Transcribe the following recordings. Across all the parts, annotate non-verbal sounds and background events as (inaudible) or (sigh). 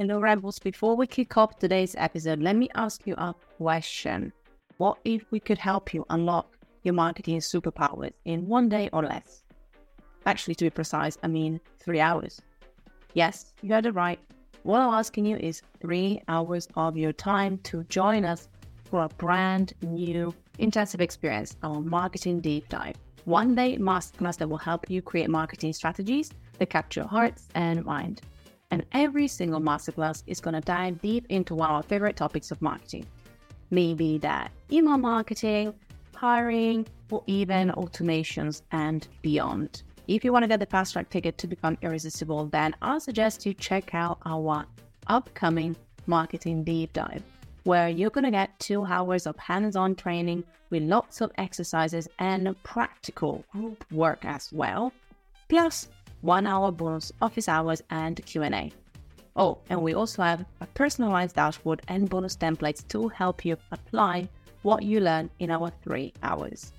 Hello, Rebels. Before we kick off today's episode, let me ask you a question. What if we could help you unlock your marketing superpowers in one day or less? Actually, to be precise, I mean three hours. Yes, you heard it right. What I'm asking you is three hours of your time to join us for a brand new intensive experience, our marketing deep dive. One day masterclass that will help you create marketing strategies that capture hearts and mind. And every single masterclass is going to dive deep into one of our favorite topics of marketing. Maybe that email marketing, hiring, or even automations and beyond. If you want to get the fast track ticket to become irresistible, then I suggest you check out our upcoming marketing deep dive, where you're going to get two hours of hands on training with lots of exercises and practical group work as well, plus one hour bonus office hours and Q&A. Oh, and we also have a personalized dashboard and bonus templates to help you apply what you learn in our three hours.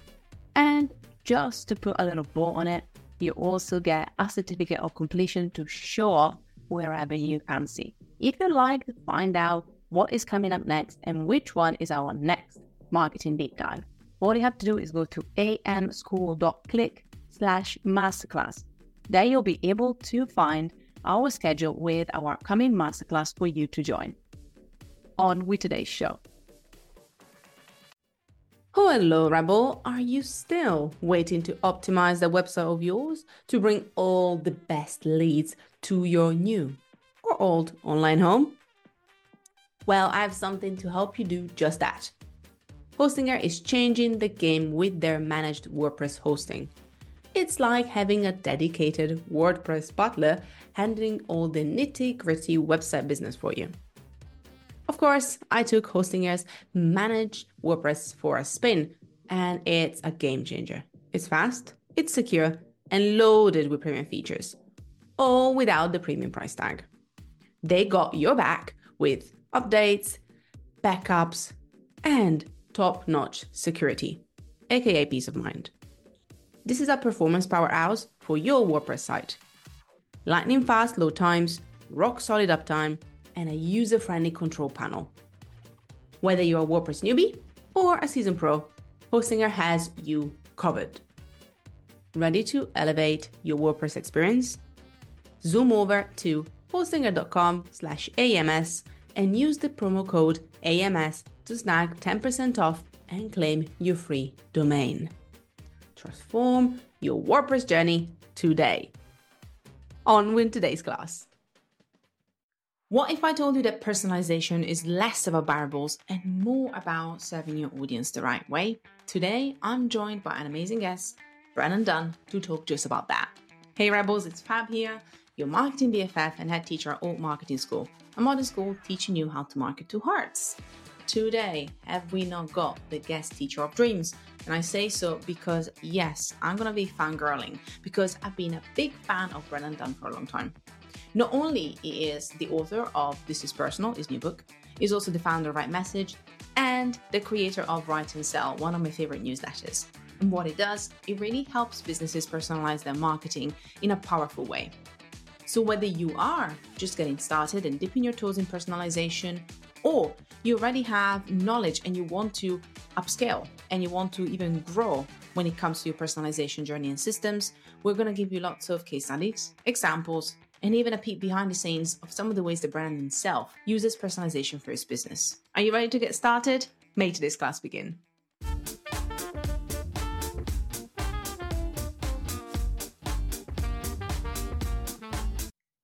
And just to put a little bow on it, you also get a certificate of completion to show off wherever you fancy. If you'd like to find out what is coming up next and which one is our next marketing deep dive, all you have to do is go to amschool.click slash masterclass there you'll be able to find our schedule with our upcoming masterclass for you to join. On with today's show. Hello, Rebel. Are you still waiting to optimize the website of yours to bring all the best leads to your new or old online home? Well, I have something to help you do just that. Hostinger is changing the game with their managed WordPress hosting. It's like having a dedicated WordPress butler handling all the nitty gritty website business for you. Of course, I took Hostinger's Managed WordPress for a spin, and it's a game changer. It's fast, it's secure, and loaded with premium features, all without the premium price tag. They got your back with updates, backups, and top notch security, aka peace of mind. This is a performance powerhouse for your WordPress site. Lightning fast load times, rock solid uptime, and a user friendly control panel. Whether you're a WordPress newbie or a seasoned pro, Hostinger has you covered. Ready to elevate your WordPress experience? Zoom over to hostinger.com slash AMS and use the promo code AMS to snag 10% off and claim your free domain. Transform your WordPress journey today. On with today's class. What if I told you that personalization is less about variables and more about serving your audience the right way? Today, I'm joined by an amazing guest, Brennan Dunn, to talk to us about that. Hey Rebels, it's Fab here, your marketing BFF and head teacher at Alt Marketing School, a modern school teaching you how to market to hearts. Today, have we not got the guest teacher of dreams? And I say so because, yes, I'm gonna be fangirling because I've been a big fan of Brennan Dunn for a long time. Not only is the author of This Is Personal, his new book, he's also the founder of RightMessage and the creator of Create and Sell, one of my favorite newsletters. And what it does, it really helps businesses personalize their marketing in a powerful way. So, whether you are just getting started and dipping your toes in personalization, or you already have knowledge and you want to upscale and you want to even grow when it comes to your personalization journey and systems, we're going to give you lots of case studies, examples, and even a peek behind the scenes of some of the ways the brand itself uses personalization for its business. Are you ready to get started? May today's class begin.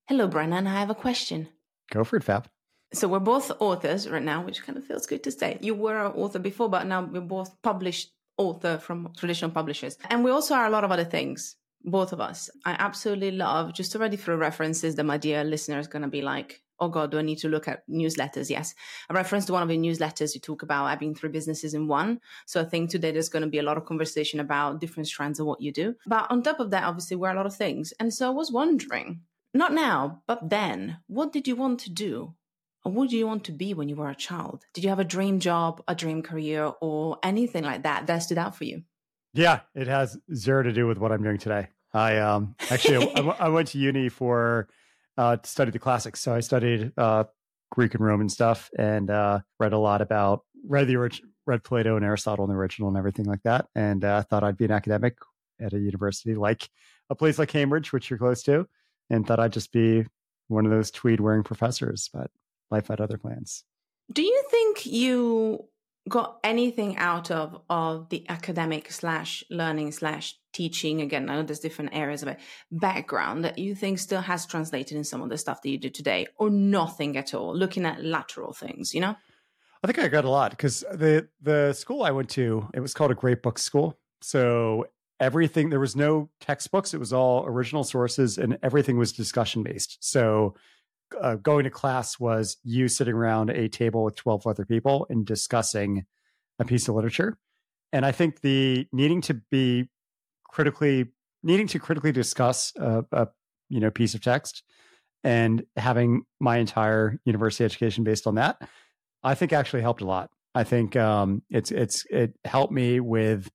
Hello, Brennan. I have a question. Go for it, Fab. So we're both authors right now, which kind of feels good to say. You were an author before, but now we're both published author from traditional publishers. And we also are a lot of other things, both of us. I absolutely love, just already through references that my dear listener is going to be like, oh God, do I need to look at newsletters? Yes. A reference to one of your newsletters you talk about having three businesses in one. So I think today there's going to be a lot of conversation about different strands of what you do. But on top of that, obviously, we're a lot of things. And so I was wondering, not now, but then, what did you want to do? What do you want to be when you were a child? Did you have a dream job, a dream career, or anything like that that stood out for you? Yeah, it has zero to do with what I'm doing today. I um actually I, I went to uni for uh, to study the classics. So I studied uh, Greek and Roman stuff and uh, read a lot about read the orig- read Plato and Aristotle in the original and everything like that. And uh, thought I'd be an academic at a university like a place like Cambridge, which you're close to, and thought I'd just be one of those tweed wearing professors. But life had other plans. Do you think you got anything out of of the academic slash learning slash teaching? Again i know there's different areas of it. Background that you think still has translated in some of the stuff that you do today or nothing at all? Looking at lateral things you know? I think i got a lot because the the school i went to it was called a great book school. So everything there was no textbooks. It was all original sources and everything was discussion based so uh, going to class was you sitting around a table with 12 other people and discussing a piece of literature. And I think the needing to be critically needing to critically discuss a, a you know piece of text and having my entire university education based on that, I think actually helped a lot. I think um, it's it's it helped me with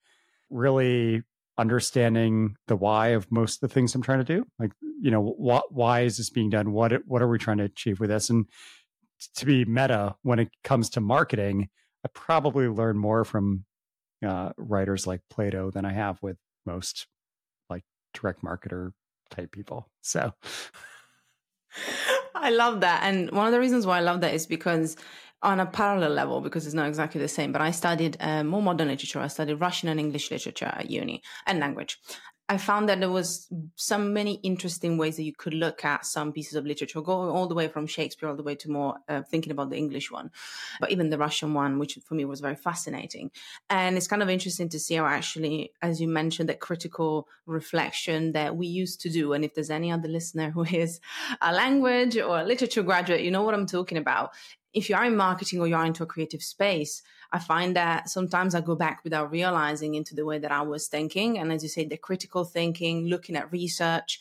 really understanding the why of most of the things I'm trying to do. Like, you know, what, why is this being done? What, what are we trying to achieve with this? And to be meta when it comes to marketing, I probably learn more from uh, writers like Plato than I have with most like direct marketer type people. So (laughs) I love that. And one of the reasons why I love that is because on a parallel level because it's not exactly the same. But I studied uh, more modern literature. I studied Russian and English literature at uni and language. I found that there was so many interesting ways that you could look at some pieces of literature, going all the way from Shakespeare all the way to more uh, thinking about the English one, but even the Russian one, which for me was very fascinating. And it's kind of interesting to see how actually, as you mentioned, that critical reflection that we used to do. And if there's any other listener (laughs) who is a language or a literature graduate, you know what I'm talking about if you are in marketing or you are into a creative space, I find that sometimes I go back without realizing into the way that I was thinking. And as you say, the critical thinking, looking at research,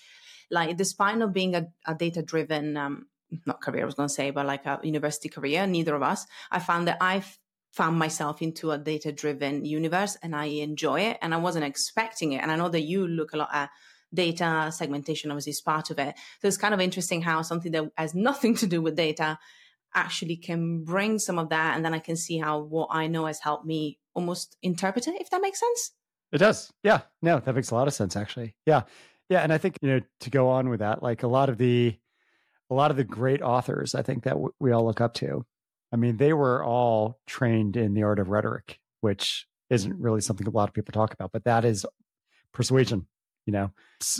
like despite not being a, a data driven, um, not career, I was going to say, but like a university career, neither of us, I found that I found myself into a data driven universe and I enjoy it. And I wasn't expecting it. And I know that you look a lot at data segmentation, obviously, is part of it. So it's kind of interesting how something that has nothing to do with data actually can bring some of that and then I can see how what I know has helped me almost interpret it, if that makes sense. It does. Yeah. No, that makes a lot of sense actually. Yeah. Yeah. And I think, you know, to go on with that, like a lot of the, a lot of the great authors, I think that w- we all look up to. I mean, they were all trained in the art of rhetoric, which isn't really something a lot of people talk about, but that is persuasion. You know,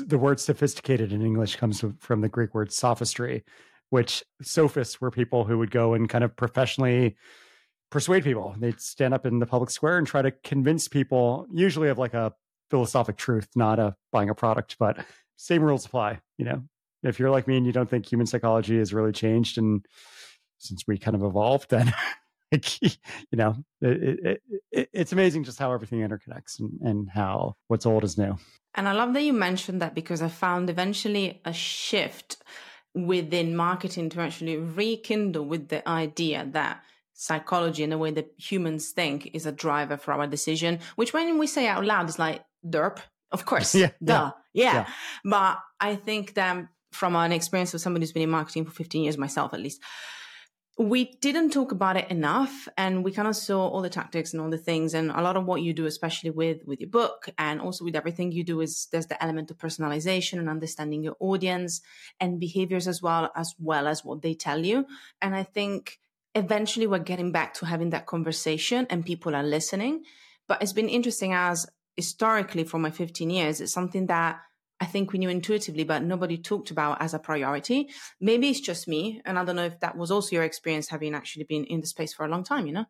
the word sophisticated in English comes from the Greek word sophistry, which sophists were people who would go and kind of professionally persuade people. They'd stand up in the public square and try to convince people, usually of like a philosophic truth, not a buying a product, but same rules apply. You know, if you're like me and you don't think human psychology has really changed and since we kind of evolved, then (laughs) you know, it, it, it, it's amazing just how everything interconnects and, and how what's old is new. And I love that you mentioned that because I found eventually a shift within marketing to actually rekindle with the idea that psychology and the way that humans think is a driver for our decision, which when we say out loud is like derp, of course, (laughs) yeah, duh, yeah. yeah. But I think that from an experience of somebody who's been in marketing for 15 years, myself at least, we didn't talk about it enough and we kind of saw all the tactics and all the things and a lot of what you do especially with with your book and also with everything you do is there's the element of personalization and understanding your audience and behaviors as well as well as what they tell you. And i think eventually we're getting back to having that conversation and people are listening. But it's been interesting as historically for my 15 years it's something that I think we knew intuitively, but nobody talked about as a priority. Maybe it's just me. And I don't know if that was also your experience having actually been in the space for a long time, you know?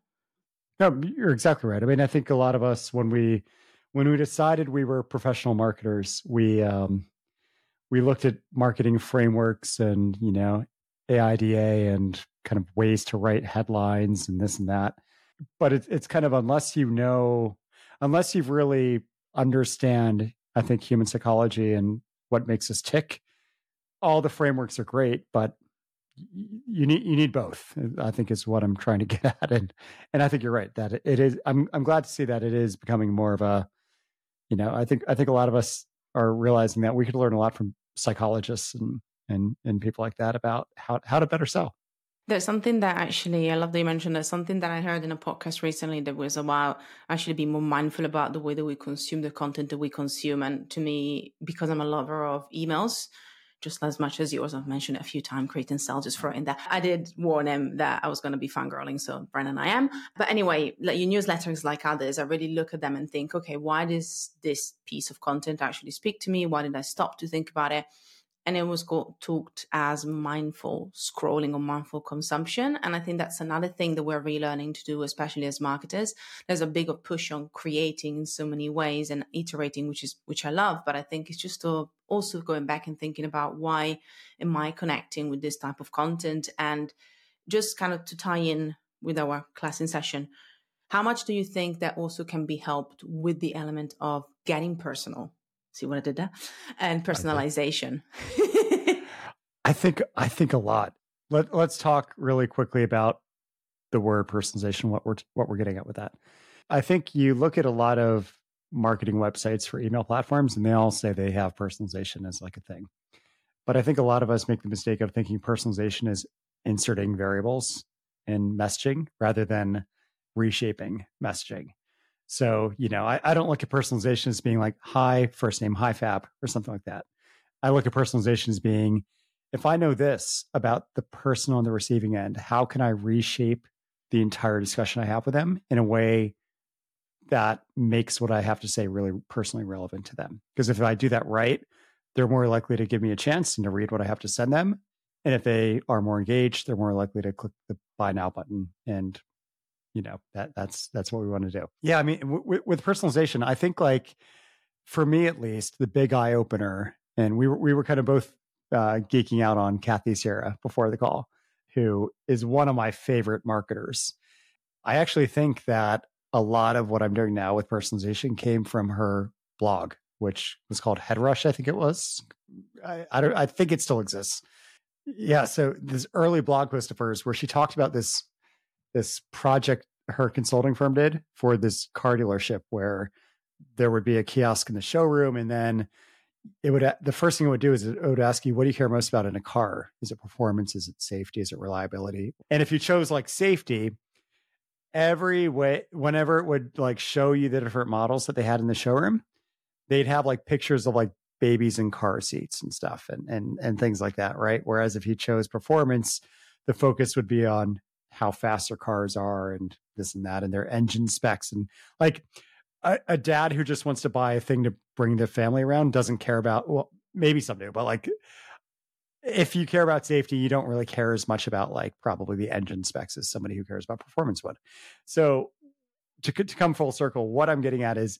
No, you're exactly right. I mean, I think a lot of us, when we, when we decided we were professional marketers, we, um, we looked at marketing frameworks and, you know, AIDA and kind of ways to write headlines and this and that. But it's, it's kind of unless you know, unless you've really understand I think human psychology and what makes us tick. All the frameworks are great, but you need you need both. I think is what I'm trying to get (laughs) at, and and I think you're right that it is. I'm I'm glad to see that it is becoming more of a, you know, I think I think a lot of us are realizing that we could learn a lot from psychologists and and and people like that about how how to better sell. There's something that actually I love that you mentioned. There's something that I heard in a podcast recently that was about actually being more mindful about the way that we consume the content that we consume. And to me, because I'm a lover of emails, just as much as yours, I've mentioned a few times, Create and Sell, just throw in there. I did warn him that I was going to be fangirling, so Brennan, I am. But anyway, like your newsletters, like others, I really look at them and think, okay, why does this piece of content actually speak to me? Why did I stop to think about it? And it was called, talked as mindful scrolling or mindful consumption. And I think that's another thing that we're relearning to do, especially as marketers. There's a bigger push on creating in so many ways and iterating, which is which I love. But I think it's just also going back and thinking about why am I connecting with this type of content and just kind of to tie in with our class in session. How much do you think that also can be helped with the element of getting personal? See what I did there? And personalization. I think I think a lot. Let let's talk really quickly about the word personalization, what we're what we're getting at with that. I think you look at a lot of marketing websites for email platforms and they all say they have personalization as like a thing. But I think a lot of us make the mistake of thinking personalization is inserting variables in messaging rather than reshaping messaging. So, you know, I, I don't look at personalization as being like hi, first name, hi fab, or something like that. I look at personalization as being if I know this about the person on the receiving end, how can I reshape the entire discussion I have with them in a way that makes what I have to say really personally relevant to them? Because if I do that right, they're more likely to give me a chance and to read what I have to send them. And if they are more engaged, they're more likely to click the buy now button and you know that that's that's what we want to do. Yeah i mean w- with personalization i think like for me at least the big eye opener and we were we were kind of both uh, geeking out on kathy sierra before the call who is one of my favorite marketers. I actually think that a lot of what i'm doing now with personalization came from her blog which was called headrush i think it was. I i, don't, I think it still exists. Yeah so this early blog post of hers where she talked about this this project her consulting firm did for this car dealership where there would be a kiosk in the showroom and then it would the first thing it would do is it would ask you what do you care most about in a car? Is it performance? Is it safety? Is it reliability? And if you chose like safety every way whenever it would like show you the different models that they had in the showroom they'd have like pictures of like babies in car seats and stuff and and and things like that right? Whereas if you chose performance the focus would be on how fast their cars are and this and that and their engine specs and like a, a, dad who just wants to buy a thing to bring the family around doesn't care about well maybe some do but like if you care about safety you don't really care as much about like probably the engine specs as somebody who cares about performance would. So to, to come full circle what i'm getting at is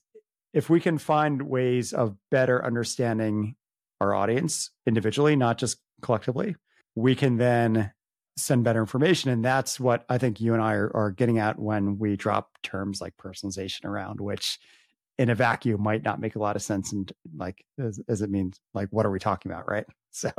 if we can find ways of better understanding our audience individually not just collectively we can then send better information. And that's what I think you and I are, are getting at when we drop terms like personalization around, which in a vacuum might not make a lot of sense. And like, as, as it means, like, what are we talking about? Right. (laughs) So,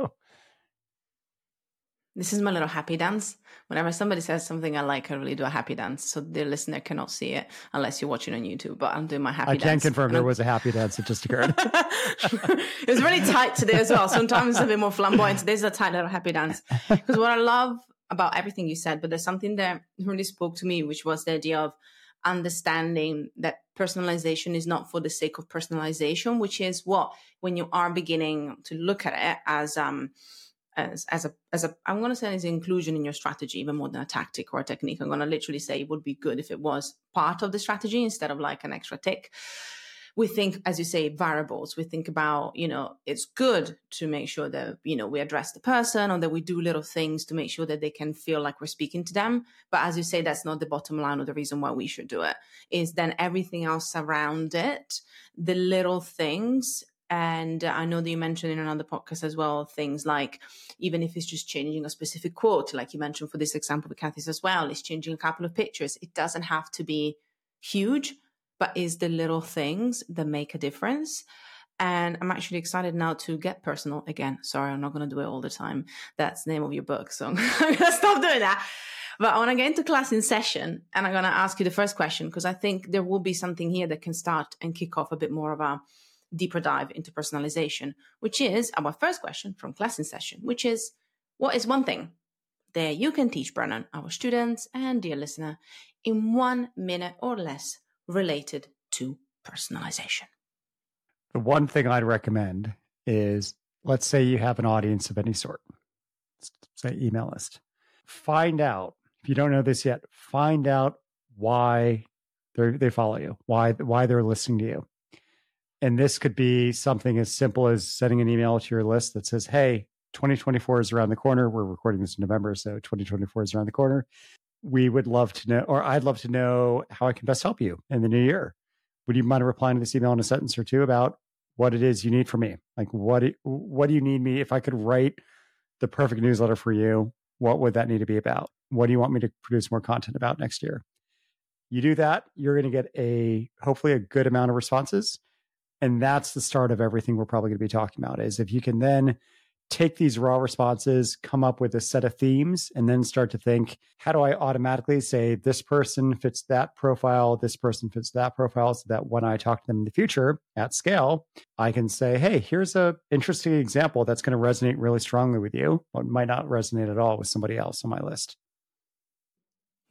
this is my little happy dance. Whenever somebody says something I like, I really do a happy dance. So the listener cannot see it unless you're watching on YouTube. But I'm doing my happy I dance. I can confirm there was a happy dance that just occurred. (laughs) it was really tight today as well. Sometimes a bit more flamboyant. Today's a tight little happy dance. (laughs) Because what I love about everything you said, but there's something that really spoke to me, which was the idea of understanding that personalization is not for the sake of personalization, which is what when you are beginning to look at it as um as as a as a I'm going to say as inclusion in your strategy, even more than a tactic or a technique. I'm going to literally say it would be good if it was part of the strategy instead of like an extra tick we think, as you say, variables. We think about, you know, it's good to make sure that, you know, we address the person or that we do little things to make sure that they can feel like we're speaking to them. But as you say, that's not the bottom line or the reason why we should do it. Is then everything else around it, the little things and I know that you mentioned in another podcast as well things like even if it's just changing a specific quote, like you mentioned for this example with Kathy's as well, it's changing a couple of pictures. It doesn't have to be huge, but is the little things that make a difference. And I'm actually excited now to get personal again. Sorry, I'm not going to do it all the time. That's the name of your book. So (laughs) I'm going to stop doing that. But I want to get into class in session and I'm going to ask you the first question because I think there will be something here that can start and kick off a bit more of a deeper dive into personalization, which is our first question from class in session, which is what is one thing that you can teach Brennan, our students, and dear listener, in one minute or less related to personalization? The one thing I'd recommend is let's say you have an audience of any sort, say email list. Find out, if you don't know this yet, find out why they follow you, why why they're listening to you. And this could be something as simple as sending an email to your list that says, "Hey, 2024 is around the corner. We're recording this in November, so 2024 is around the corner. We would love to know, or I'd love to know how I can best help you in the new year. Would you mind replying to this email in a sentence or two about what it is you need from me? Like, what what do you need me? If I could write the perfect newsletter for you, what would that need to be about? What do you want me to produce more content about next year? You do that, you're going to get a hopefully a good amount of responses, and that's the start of everything we're probably going to be talking about. Is if you can then take these raw responses, come up with a set of themes, and then start to think, how do I automatically say this person fits that profile, this person fits that profile, so that when I talk to them in the future at scale, I can say, hey, here's a interesting example that's going to resonate really strongly with you, but might not resonate at all with somebody else on my list.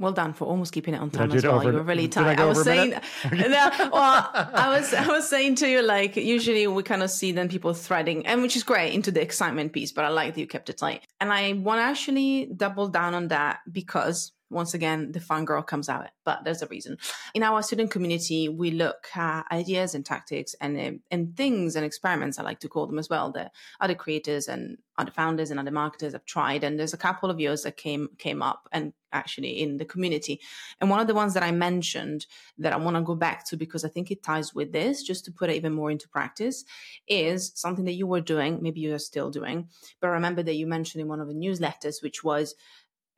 Well done for almost keeping it on time as well. You were really (laughs) tight. I, I, was saying, (laughs) well, I was, I was saying to you, like, usually we kind of see then people threading, and which is great into the excitement piece, but I like that you kept it tight. And I want to actually double down on that because once again, the fun girl comes out, but there's a reason. In our student community, we look at ideas and tactics and, um, and things and experiments, I like to call them as well, that other creators and other founders and other marketers have tried. And there's a couple of yours that came, came up and actually in the community. And one of the ones that I mentioned that I want to go back to because I think it ties with this, just to put it even more into practice, is something that you were doing, maybe you are still doing. But remember that you mentioned in one of the newsletters, which was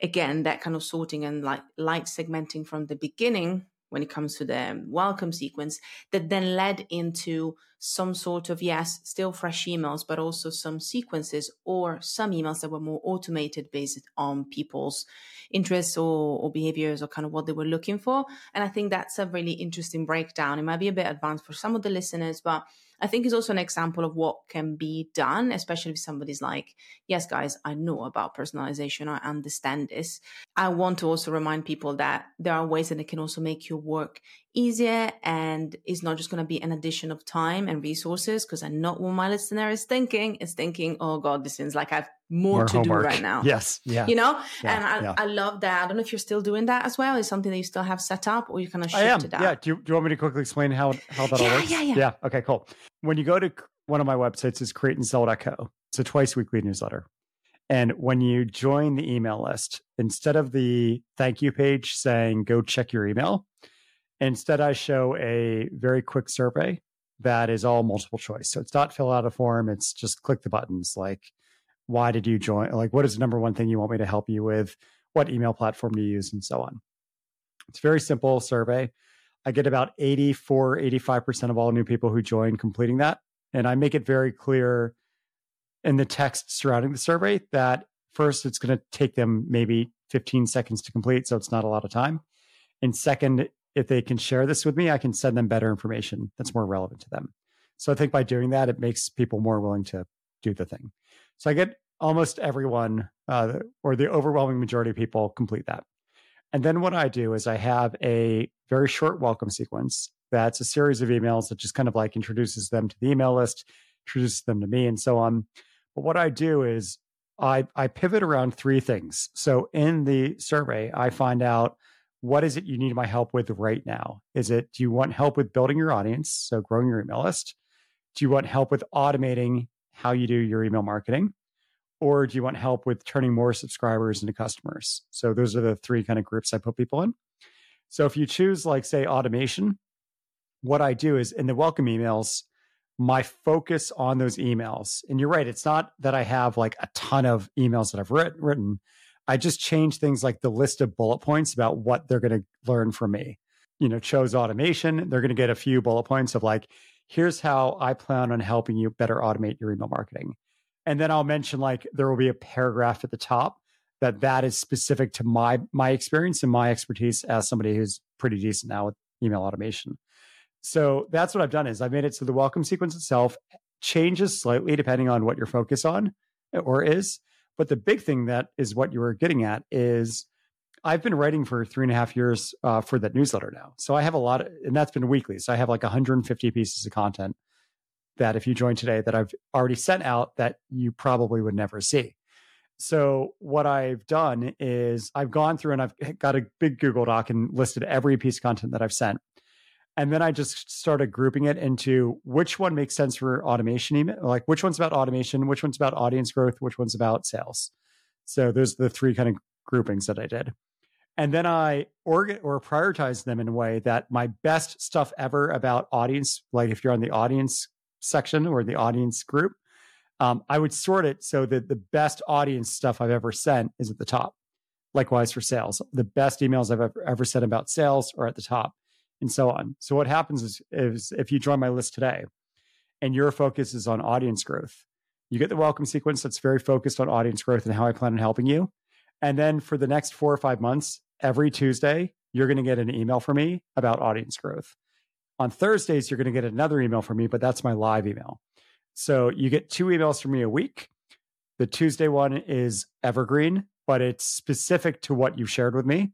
again that kind of sorting and like light segmenting from the beginning when it comes to the welcome sequence that then led into some sort of yes still fresh emails but also some sequences or some emails that were more automated based on people's interests or, or behaviors or kind of what they were looking for and i think that's a really interesting breakdown it might be a bit advanced for some of the listeners but I think it's also an example of what can be done, especially if somebody's like, yes, guys, I know about personalization. I understand this. I want to also remind people that there are ways that it can also make your work easier and it's not just going to be an addition of time and resources because I know what my listener is thinking. Is thinking, oh God, this seems like I've more, more to homework. do right now. Yes. Yeah. You know? Yeah, and I, yeah. I love that. I don't know if you're still doing that as well. Is something that you still have set up or you kind of shift I am. it out? Yeah. Do you, do you want me to quickly explain how, how that yeah, all works? Yeah, yeah. Yeah. Okay, cool. When you go to one of my websites is createandsell.co. It's a twice weekly newsletter. And when you join the email list, instead of the thank you page saying go check your email, instead I show a very quick survey that is all multiple choice. So it's not fill out a form, it's just click the buttons like why did you join? Like what is the number one thing you want me to help you with? What email platform do you use and so on. It's a very simple survey. I get about 84, 85% of all new people who join completing that. And I make it very clear in the text surrounding the survey that first, it's going to take them maybe 15 seconds to complete. So it's not a lot of time. And second, if they can share this with me, I can send them better information that's more relevant to them. So I think by doing that, it makes people more willing to do the thing. So I get almost everyone, uh, or the overwhelming majority of people, complete that. And then what I do is I have a very short welcome sequence that's a series of emails that just kind of like introduces them to the email list, introduces them to me, and so on. But what I do is I, I pivot around three things. So in the survey, I find out what is it you need my help with right now? Is it, do you want help with building your audience? So growing your email list? Do you want help with automating how you do your email marketing? Or do you want help with turning more subscribers into customers? So those are the three kind of groups I put people in. So if you choose, like, say, automation, what I do is in the welcome emails, my focus on those emails, and you're right, it's not that I have like a ton of emails that I've writ- written. I just change things like the list of bullet points about what they're going to learn from me. You know, chose automation. They're going to get a few bullet points of like, here's how I plan on helping you better automate your email marketing. And then I'll mention like there will be a paragraph at the top that that is specific to my my experience and my expertise as somebody who's pretty decent now with email automation. So that's what I've done is I've made it so the welcome sequence itself changes slightly depending on what your focus on or is. But the big thing that is what you were getting at is I've been writing for three and a half years uh, for that newsletter now. So I have a lot of, and that's been weekly. So I have like 150 pieces of content that if you join today that I've already sent out that you probably would never see. So what I've done is I've gone through and I've got a big Google Doc and listed every piece of content that I've sent. And then I just started grouping it into which one makes sense for automation email, like which one's about automation, which one's about audience growth, which one's about sales. So those are the three kind of groupings that I did. And then I organ or prioritize them in a way that my best stuff ever about audience, like if you're on the audience section or the audience group, um, I would sort it so that the best audience stuff I've ever sent is at the top. Likewise for sales, the best emails I've ever, ever sent about sales are at the top, and so on. So what happens is, is if you join my list today, and your focus is on audience growth, you get the welcome sequence that's very focused on audience growth and how I plan on helping you. And then for the next four or five months, every Tuesday, you're going to get an email from me about audience growth. On Thursdays, you're going to get another email from me, but that's my live email. So you get two emails from me a week. The Tuesday one is evergreen, but it's specific to what you shared with me.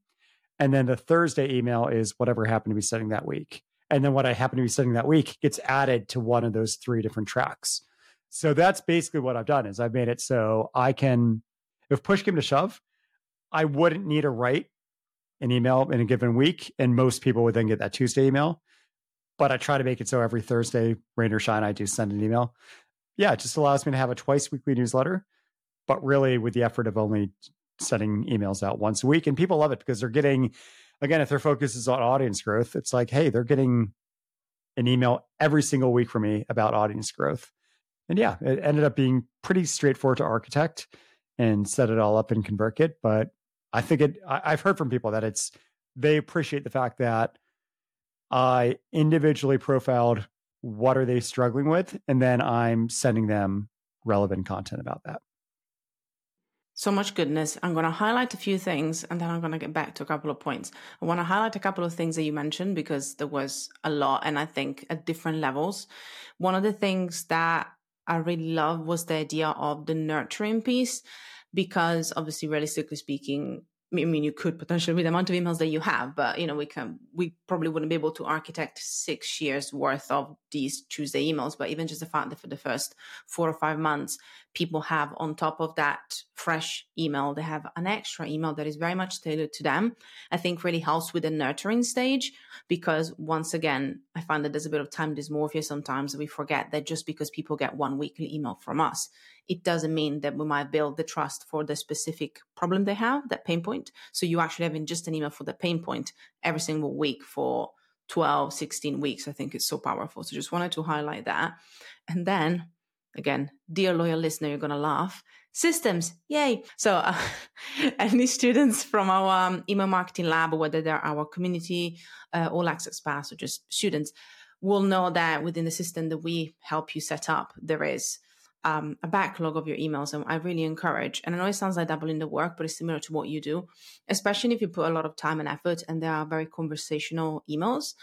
And then the Thursday email is whatever happened to be setting that week. And then what I happen to be setting that week gets added to one of those three different tracks. So that's basically what I've done is I've made it so I can, if push came to shove, I wouldn't need to write an email in a given week. And most people would then get that Tuesday email but I try to make it so every Thursday, rain or shine, I do send an email. Yeah, it just allows me to have a twice weekly newsletter, but really with the effort of only sending emails out once a week. And people love it because they're getting, again, if their focus is on audience growth, it's like, hey, they're getting an email every single week from me about audience growth. And yeah, it ended up being pretty straightforward to architect and set it all up in ConvertKit. But I think it, I, I've heard from people that it's, they appreciate the fact that I individually profiled what are they struggling with, and then I'm sending them relevant content about that. So much goodness. I'm going to highlight a few things and then I'm going to get back to a couple of points. I want to highlight a couple of things that you mentioned because there was a lot and I think at different levels. One of the things that I really love was the idea of the nurturing piece because obviously realistically speaking I mean, you could potentially with the amount of emails that you have, but you know, we can, we probably wouldn't be able to architect six years worth of these Tuesday emails. But even just the fact that for the first four or five months, people have on top of that fresh email, they have an extra email that is very much tailored to them. I think really helps with the nurturing stage because once again, I find that there's a bit of time dysmorphia sometimes. We forget that just because people get one weekly email from us, it doesn't mean that we might build the trust for the specific problem they have, that pain point. So you actually having just an email for the pain point every single week for 12, 16 weeks, I think it's so powerful. So just wanted to highlight that. And then again, dear loyal listener, you're going to laugh. Systems, yay. So, uh, (laughs) any students from our um, email marketing lab, whether they're our community, uh, all access pass, or just students, will know that within the system that we help you set up, there is um, a backlog of your emails. And I really encourage, and I know it sounds like doubling the work, but it's similar to what you do, especially if you put a lot of time and effort and they are very conversational emails.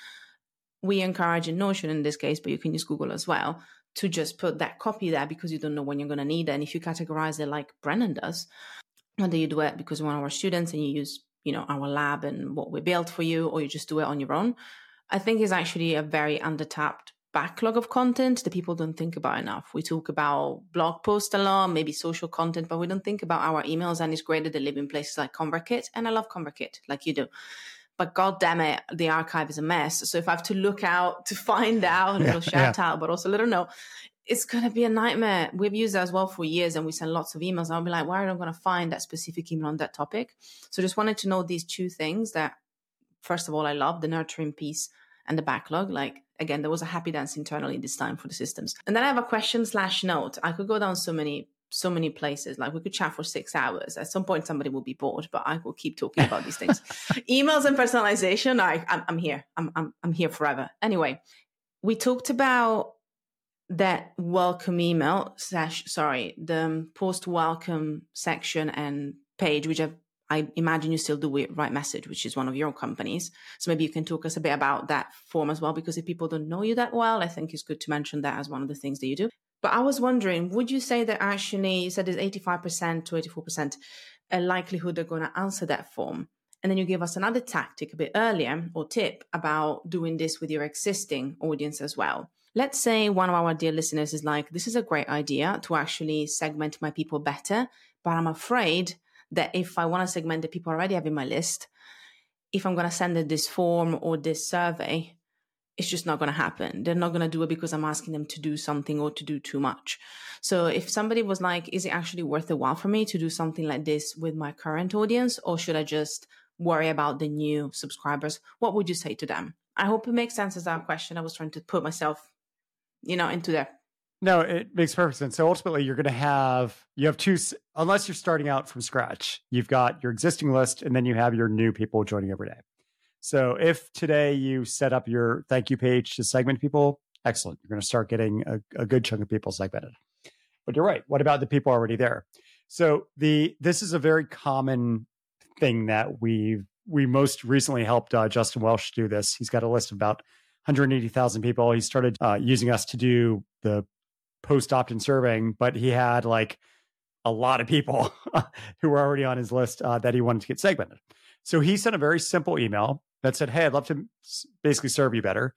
We encourage in Notion in this case, but you can use Google as well to just put that copy there because you don't know when you're going to need it. And if you categorize it like Brennan does, whether you do it because one of our students and you use, you know, our lab and what we built for you, or you just do it on your own, I think is actually a very undertapped backlog of content that people don't think about enough. We talk about blog posts a lot, maybe social content, but we don't think about our emails. And it's great that they live in places like ConvertKit. And I love ConvertKit, like you do but god damn it, the archive is a mess. So if I have to look out to find out, a little shout yeah. out, but also a little no, it's going to be a nightmare. We've used it as well for years and we send lots of emails. I'll be like, where am I going to find that specific email on that topic? So just wanted to know these two things that, first of all, I love the nurturing piece and the backlog. Like, again, there was a happy dance internally this time for the systems. And then I have a question slash note. I could go down so many so many places. Like we could chat for six hours. At some point, somebody will be bored, but I will keep talking about these things. (laughs) Emails and personalization. I, I'm, I'm here. I'm, I'm, I'm here forever. Anyway, we talked about that welcome email slash sorry the post welcome section and page which I've I imagine you still do with RightMessage, which is one of your companies. So maybe you can talk us a bit about that form as well, because if people don't know you that well, I think it's good to mention that as one of the things that you do. But I was wondering, would you say that actually you said there's 85% to 84% a likelihood they're going to answer that form? And then you give us another tactic a bit earlier or tip about doing this with your existing audience as well. Let's say one of our dear listeners is like, this is a great idea to actually segment my people better, but I'm afraid that if I want to segment the people already have in my list, if I'm going to send it this form or this survey, it's just not going to happen. They're not going to do it because I'm asking them to do something or to do too much. So if somebody was like, is it actually worth a while for me to do something like this with my current audience or should I just worry about the new subscribers? What would you say to them? I hope it makes sense as that question. I was trying to put myself, you know, into there. No, it makes perfect sense. So ultimately, you're going to have you have two, unless you're starting out from scratch. You've got your existing list, and then you have your new people joining every day. So if today you set up your thank you page to segment people, excellent. You're going to start getting a, a good chunk of people segmented. But you're right. What about the people already there? So the this is a very common thing that we we most recently helped uh, Justin Welsh do this. He's got a list of about 180,000 people. He started uh, using us to do the post opt-in surveying, but he had like a lot of people (laughs) who were already on his list uh, that he wanted to get segmented. So he sent a very simple email that said, "Hey, I'd love to basically serve you better."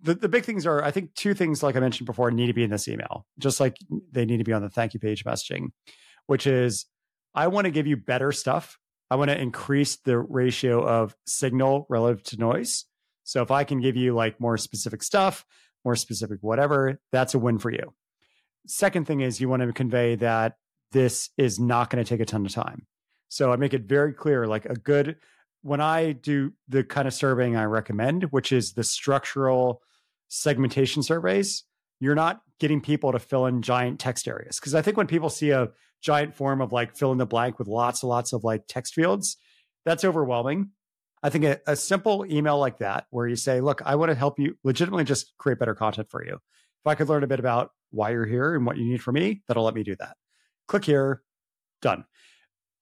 The the big things are, I think, two things like I mentioned before need to be in this email, just like they need to be on the thank you page messaging, which is I want to give you better stuff. I want to increase the ratio of signal relative to noise. So if I can give you like more specific stuff, more specific whatever, that's a win for you. Second thing is you want to convey that this is not going to take a ton of time. So I make it very clear like a good when I do the kind of surveying I recommend, which is the structural segmentation surveys, you're not getting people to fill in giant text areas. Because I think when people see a giant form of like fill in the blank with lots and lots of like text fields, that's overwhelming. I think a, a simple email like that, where you say, look, I want to help you legitimately just create better content for you. If I could learn a bit about why you're here and what you need from me, that'll let me do that. Click here, done.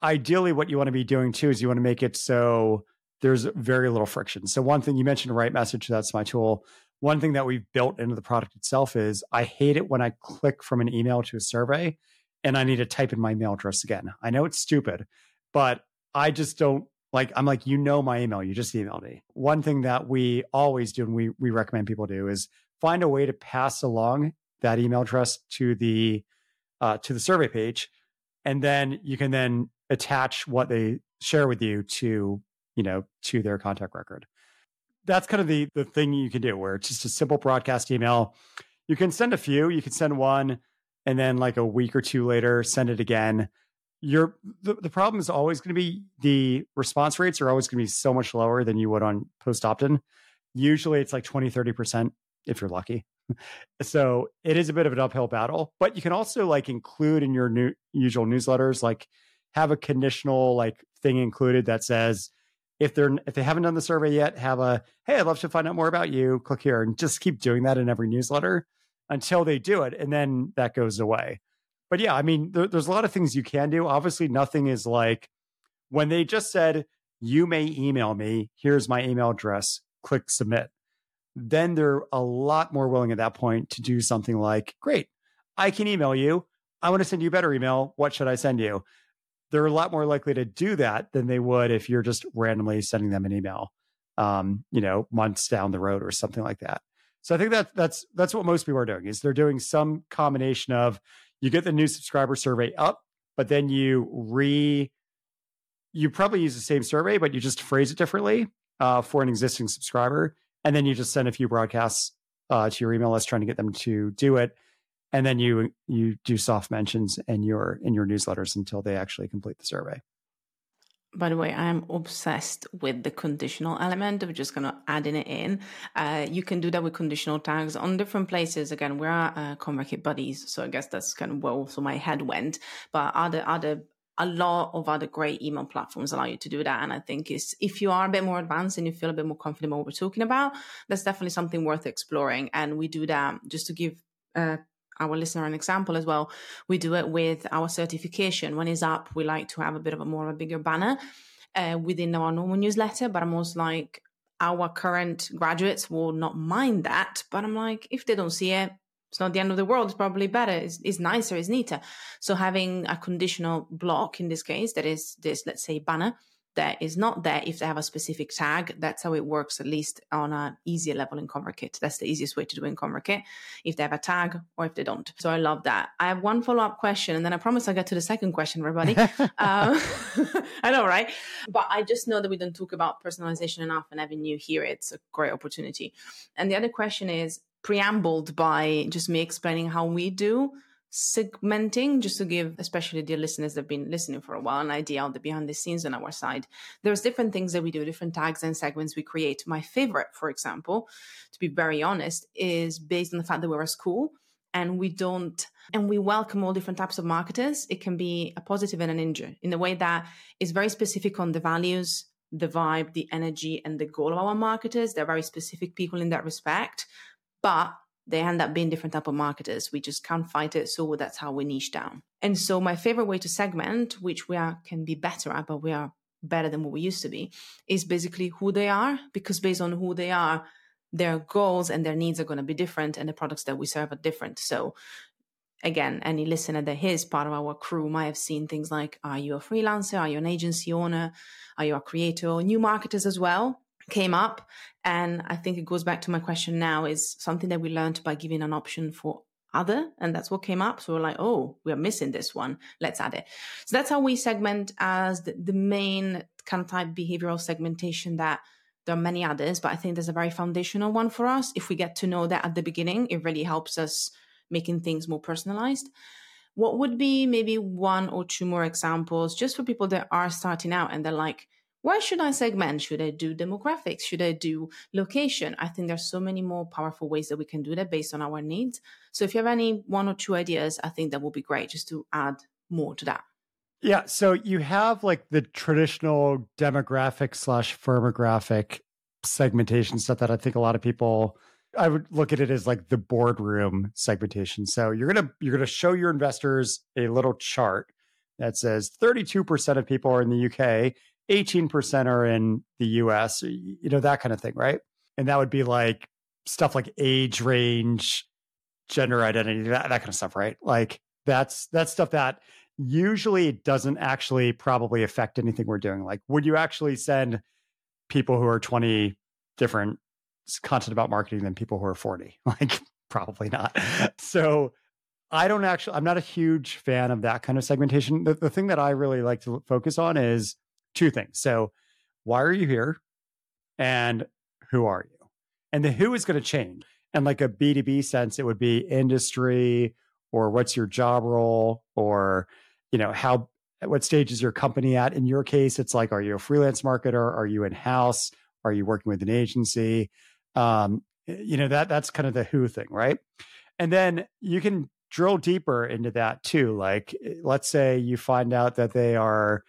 Ideally, what you want to be doing too is you want to make it so there's very little friction. So, one thing you mentioned, right message, that's my tool. One thing that we've built into the product itself is I hate it when I click from an email to a survey and I need to type in my email address again. I know it's stupid, but I just don't like I'm like, you know my email, you just emailed me. One thing that we always do and we we recommend people do is find a way to pass along that email address to the uh, to the survey page, and then you can then attach what they share with you to you know to their contact record. That's kind of the the thing you can do where it's just a simple broadcast email. You can send a few. You can send one, and then like a week or two later, send it again. Your the, the problem is always going to be the response rates are always going to be so much lower than you would on post opt-in. Usually it's like 20, 30% if you're lucky. (laughs) so it is a bit of an uphill battle, but you can also like include in your new usual newsletters, like have a conditional like thing included that says if they're if they haven't done the survey yet, have a hey, I'd love to find out more about you. Click here and just keep doing that in every newsletter until they do it, and then that goes away. But yeah, I mean, there, there's a lot of things you can do. Obviously, nothing is like when they just said you may email me. Here's my email address. Click submit then they're a lot more willing at that point to do something like, great, I can email you. I want to send you a better email. What should I send you? They're a lot more likely to do that than they would if you're just randomly sending them an email, um, you know, months down the road or something like that. So I think that that's that's what most people are doing is they're doing some combination of you get the new subscriber survey up, but then you re you probably use the same survey, but you just phrase it differently uh, for an existing subscriber and then you just send a few broadcasts uh, to your email list trying to get them to do it and then you you do soft mentions in your in your newsletters until they actually complete the survey by the way, I am obsessed with the conditional element of just kind of adding it in. Uh, you can do that with conditional tags on different places. Again, we're uh, ConvertKit buddies, so I guess that's kind of where also my head went. But other other a lot of other great email platforms allow you to do that. And I think is if you are a bit more advanced and you feel a bit more confident what we're talking about, that's definitely something worth exploring. And we do that just to give uh, our listener an example as well. We do it with our certification. When it's up, we like to have a bit of a more of a bigger banner uh, within our normal newsletter. But I'm also like, our current graduates will not mind that. But I'm like, if they don't see it, it's not the end of the world. It's probably better. It's, it's nicer. It's neater. So having a conditional block in this case, that is this, let's say, banner that is not there if they have a specific tag. That's how it works, at least on an easier level in ConvertKit. That's the easiest way to do in ConvertKit, if they have a tag or if they don't. So I love that. I have one follow up question, and then I promise I'll get to the second question, everybody. (laughs) um, (laughs) I know, right? But I just know that we don't talk about personalization enough, and having you here, it's a great opportunity. And the other question is preambled by just me explaining how we do segmenting just to give especially the listeners that have been listening for a while an idea of the behind the scenes on our side. There's different things that we do different tags and segments we create. My favorite for example to be very honest is based on the fact that we're a school and we don't and we welcome all different types of marketers. It can be a positive and an injury in the way that is very specific on the values the vibe the energy and the goal of our marketers. They're very specific people in that respect but they end up being different type of marketers. We just can't fight it. So that's how we niche down. And so my favorite way to segment, which we are can be better at, but we are better than what we used to be, is basically who they are, because based on who they are, their goals and their needs are going to be different and the products that we serve are different. So again, any listener that is part of our crew might have seen things like, are you a freelancer? Are you an agency owner? Are you a creator? New marketers as well came up. And I think it goes back to my question now is something that we learned by giving an option for other. And that's what came up. So we're like, oh, we're missing this one. Let's add it. So that's how we segment as the, the main kind of type behavioral segmentation that there are many others, but I think there's a very foundational one for us. If we get to know that at the beginning, it really helps us making things more personalized. What would be maybe one or two more examples just for people that are starting out and they're like, why should I segment? Should I do demographics? Should I do location? I think there's so many more powerful ways that we can do that based on our needs. So if you have any one or two ideas, I think that would be great just to add more to that. Yeah. So you have like the traditional demographic slash firmographic segmentation stuff that I think a lot of people I would look at it as like the boardroom segmentation. So you're gonna you're gonna show your investors a little chart that says 32% of people are in the UK 18% are in the US, you know, that kind of thing, right? And that would be like stuff like age range, gender identity, that, that kind of stuff, right? Like that's that's stuff that usually doesn't actually probably affect anything we're doing. Like, would you actually send people who are 20 different content about marketing than people who are 40? (laughs) Like, probably not. (laughs) So I don't actually, I'm not a huge fan of that kind of segmentation. The, the thing that I really like to focus on is two things. So, why are you here? And who are you? And the who is going to change. And like a B2B sense, it would be industry or what's your job role or, you know, how, at what stage is your company at? In your case, it's like, are you a freelance marketer? Are you in house? Are you working with an agency? Um, you know, that that's kind of the who thing, right? And then you can drill deeper into that too. Like, let's say you find out that they are,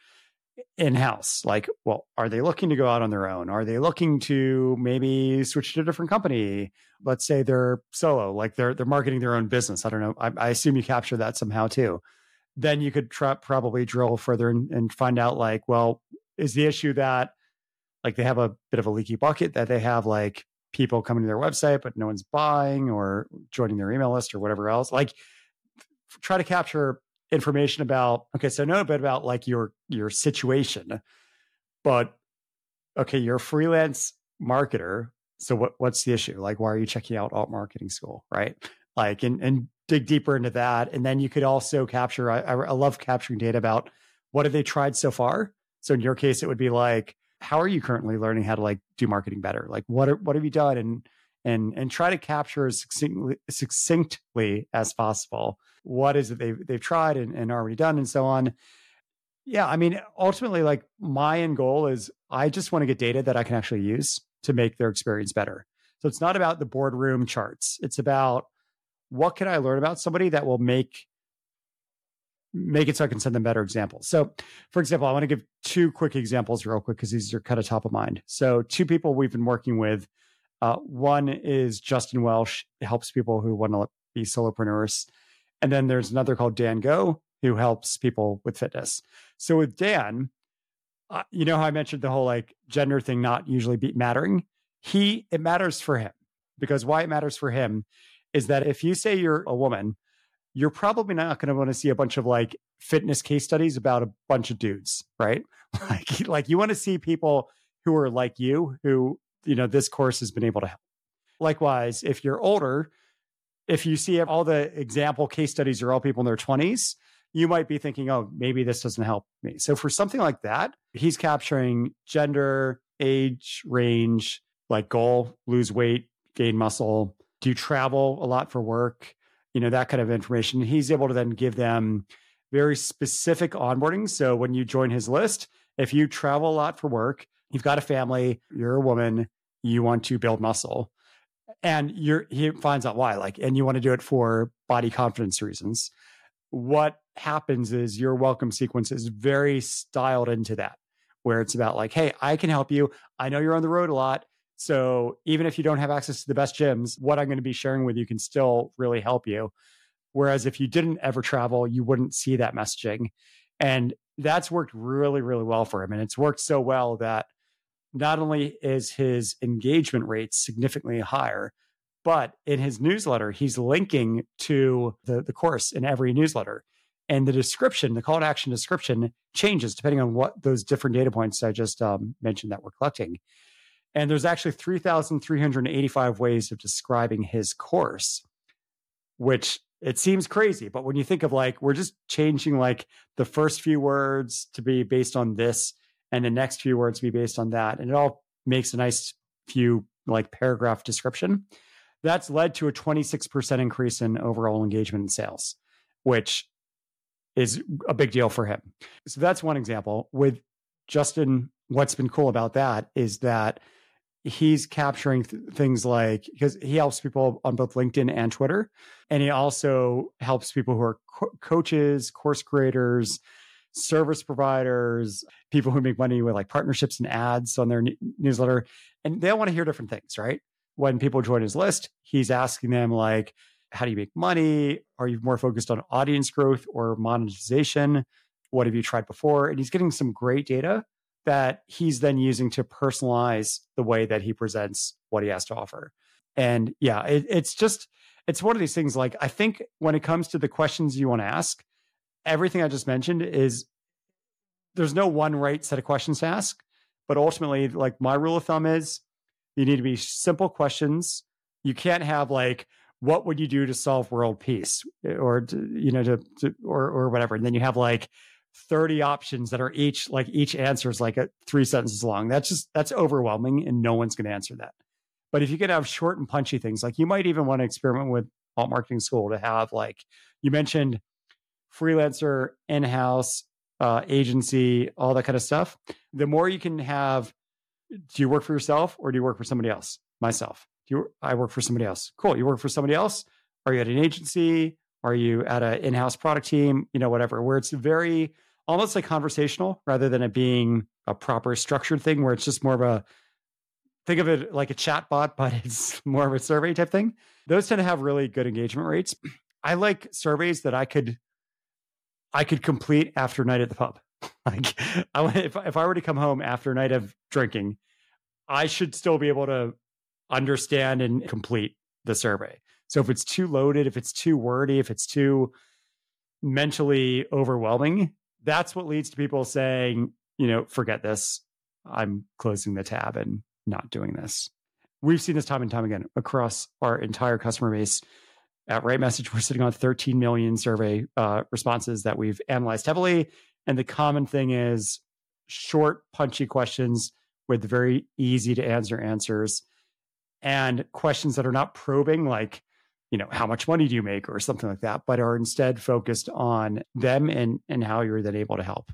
in house like well are they looking to go out on their own? Are they looking to maybe switch to a different company? Let's say they're solo like they're they're marketing their own business. I don't know. I, I assume you capture that somehow too. Then you could try, probably drill further and, and find out like well is the issue that like they have a bit of a leaky bucket that they have like people coming to their website but no one's buying or joining their email list or whatever else? Like try to capture information about okay so know a bit about like your your situation but okay you're a freelance marketer so what what's the issue? Like why are you checking out alt marketing school right? Like and and dig deeper into that and then you could also capture I, I love capturing data about what have they tried so far? So in your case it would be like how are you currently learning how to like do marketing better? Like what are, what have you done? And and and try to capture as succinctly, succinctly as possible what is it they've they've tried and, and already done and so on. Yeah, I mean, ultimately, like my end goal is I just want to get data that I can actually use to make their experience better. So it's not about the boardroom charts. It's about what can I learn about somebody that will make make it so I can send them better examples. So, for example, I want to give two quick examples real quick because these are kind of top of mind. So, two people we've been working with uh, one is Justin Welsh, helps people who want to be solopreneurs. And then there's another called Dan Go who helps people with fitness. So with Dan, uh, you know how I mentioned the whole like gender thing not usually be mattering? He, it matters for him because why it matters for him is that if you say you're a woman, you're probably not going to want to see a bunch of like fitness case studies about a bunch of dudes, right? (laughs) Like, like you want to see people who are like you, who, you know, this course has been able to help. Likewise, if you're older, if you see all the example case studies are all people in their 20s, you might be thinking, oh, maybe this doesn't help me. So for something like that, he's capturing gender, age, range, like goal, lose weight, gain muscle. Do you travel a lot for work? You know, that kind of information. He's able to then give them very specific onboarding. So when you join his list, if you travel a lot for work, you've got a family, you're a woman, you want to build muscle, and you're he finds out why, like, and you want to do it for body confidence reasons. What happens is your welcome sequence is very styled into that, where it's about like, hey, I can help you. I know you're on the road a lot. So even if you don't have access to the best gyms, what I'm going to be sharing with you can still really help you. Whereas if you didn't ever travel, you wouldn't see that messaging. And that's worked really, really well for him. And it's worked so well that not only is his engagement rate significantly higher, but in his newsletter, he's linking to the, the course in every newsletter. And the description, the call to action description changes depending on what those different data points I just um, mentioned that we're collecting. And there's actually 3,385 ways of describing his course, which it seems crazy. But when you think of like, we're just changing like the first few words to be based on this and the next few words be based on that. And it all makes a nice few like paragraph description. That's led to a 26% increase in overall engagement and sales, which is a big deal for him. So that's one example. With Justin, what's been cool about that is that he's capturing th- things like because he helps people on both LinkedIn and Twitter, and he also helps people who are co- coaches, course creators, service providers, people who make money with like partnerships and ads on their newsletter, and they all want to hear different things, right? When people join his list, he's asking them like, "How do you make money? Are you more focused on audience growth or monetization? What have you tried before?" And he's getting some great data that he's then using to personalize the way that he presents what he has to offer. And yeah, it, it's just, it's one of these things like, I think when it comes to the questions you want to ask, everything I just mentioned is there's no one right set of questions to ask. But ultimately, like my rule of thumb is you need to be simple questions. You can't have like, what would you do to solve world peace or, to, you know, to, to or, or whatever. And then you have like, 30 options that are each like each answer is like a three sentences long. That's just that's overwhelming and no one's going to answer that. But if you can have short and punchy things, like you might even want to experiment with alt marketing school to have like you mentioned freelancer, in-house, uh, agency, all that kind of stuff. The more you can have, do you work for yourself or do you work for somebody else? Myself. Do you I work for somebody else. Cool. You work for somebody else? Are you at an agency? Are you at an in-house product team? You know, whatever, where it's very almost like conversational rather than it being a proper structured thing where it's just more of a think of it like a chat bot, (laughs) but it's more of a survey type thing. Those tend to have really good engagement rates. I like surveys that I could I could complete after night at the pub. (laughs) like I, if if I were to come home after a night of drinking, I should still be able to understand and complete the survey. So if it's too loaded, if it's too wordy, if it's too mentally overwhelming, that's what leads to people saying, you know, forget this. I'm closing the tab and not doing this. We've seen this time and time again across our entire customer base. At RightMessage, we're sitting on 13 million survey uh, responses that we've analyzed heavily. And the common thing is short, punchy questions with very easy to answer answers and questions that are not probing, like, you know, how much money do you make or something like that, but are instead focused on them and, and how you're then able to help.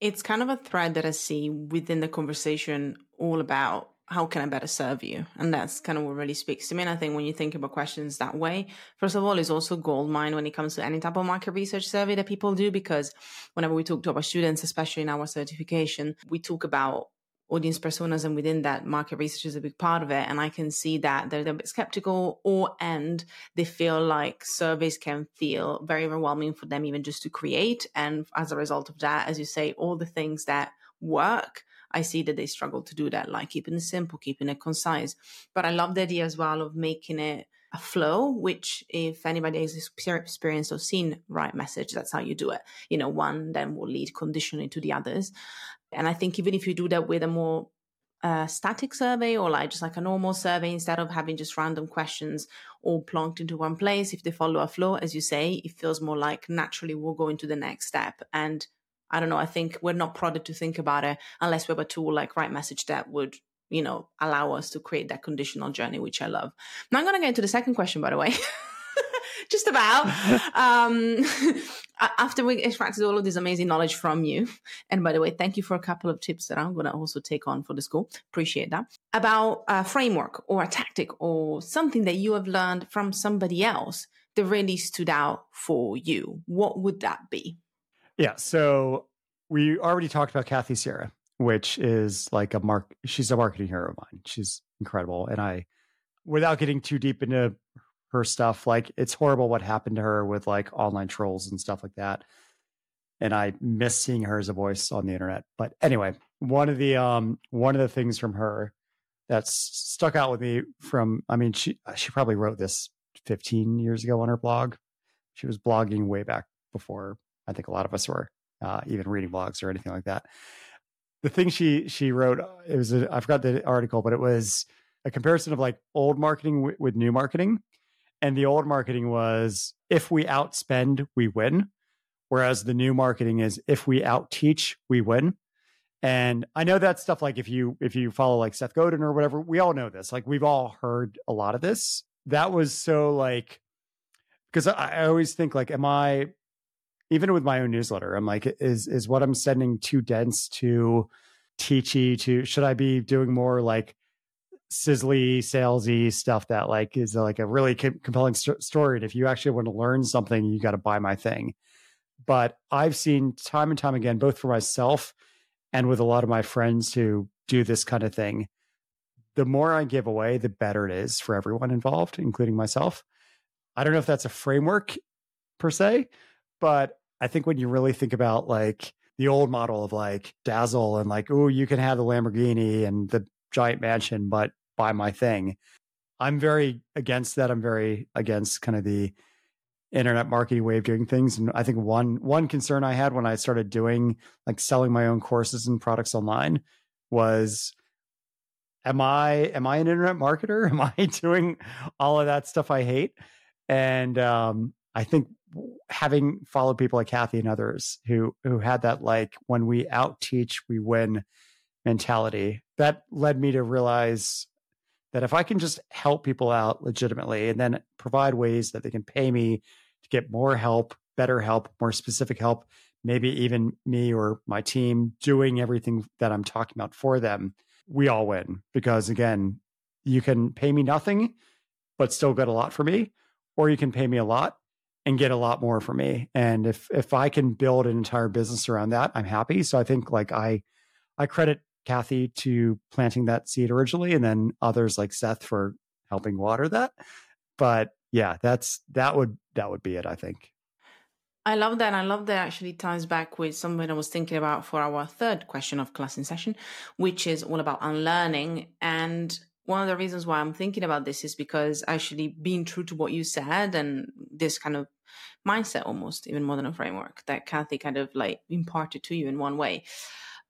It's kind of a thread that I see within the conversation all about how can I better serve you? And that's kind of what really speaks to me. And I think when you think about questions that way, first of all, it's also gold mine when it comes to any type of market research survey that people do, because whenever we talk to our students, especially in our certification, we talk about audience personas and within that market research is a big part of it and i can see that they're, they're a bit skeptical or and they feel like surveys can feel very overwhelming for them even just to create and as a result of that as you say all the things that work I see that they struggle to do that, like keeping it simple, keeping it concise. But I love the idea as well of making it a flow, which if anybody has experienced or seen RightMessage, that's how you do it. You know, one then will lead conditionally to the others. And I think even if you do that with a more uh, static survey or like just like a normal survey, instead of having just random questions all plonked into one place, if they follow a flow, as you say, it feels more like naturally we'll go into the next step. And I don't know, I think we're not prodded to think about it unless we have a tool like RightMessage that would you know, allow us to create that conditional journey, which I love. Now I'm going to get into the second question, by the way. (laughs) Just about (laughs) um, (laughs) after we extracted all of this amazing knowledge from you. And by the way, thank you for a couple of tips that I'm going to also take on for the school. Appreciate that. About a framework or a tactic or something that you have learned from somebody else that really stood out for you. What would that be? Yeah. So we already talked about Kathy Sierra which is like a mark. She's a marketing hero of mine. She's incredible, and I, without getting too deep into her stuff, like it's horrible what happened to her with like online trolls and stuff like that. And I miss seeing her as a voice on the internet. But anyway, one of the um one of the things from her that's stuck out with me from I mean she she probably wrote this 15 years ago on her blog. She was blogging way back before I think a lot of us were uh, even reading blogs or anything like that the thing she she wrote it was a, I forgot the article, but it was a comparison of like old marketing w- with new marketing, and the old marketing was if we outspend we win, whereas the new marketing is if we outteach we win. And I know that stuff like if you if you follow like Seth Godin or whatever, we all know this. Like we've all heard a lot of this. That was so like because I, I always think like, am I even with my own newsletter, I'm like, is is what I'm sending too dense, too teachy? To should I be doing more like sizzly, salesy stuff that like is like a really compelling st- story? And if you actually want to learn something, you got to buy my thing. But I've seen time and time again, both for myself and with a lot of my friends who do this kind of thing, the more I give away, the better it is for everyone involved, including myself. I don't know if that's a framework per se, but I think when you really think about like the old model of like dazzle and like, oh, you can have the Lamborghini and the giant mansion, but buy my thing. I'm very against that. I'm very against kind of the internet marketing way of doing things. And I think one one concern I had when I started doing like selling my own courses and products online was am I am I an internet marketer? (laughs) Am I doing all of that stuff I hate? And um, I think having followed people like Kathy and others who who had that like when we out teach we win mentality that led me to realize that if I can just help people out legitimately and then provide ways that they can pay me to get more help, better help, more specific help, maybe even me or my team doing everything that I'm talking about for them, we all win. Because again, you can pay me nothing but still get a lot for me or you can pay me a lot and get a lot more from me. And if if I can build an entire business around that, I'm happy. So I think like I I credit Kathy to planting that seed originally and then others like Seth for helping water that. But yeah, that's that would that would be it, I think. I love that. I love that actually ties back with something I was thinking about for our third question of class in session, which is all about unlearning. And one of the reasons why I'm thinking about this is because actually being true to what you said and this kind of mindset almost even more than a framework that Kathy kind of like imparted to you in one way.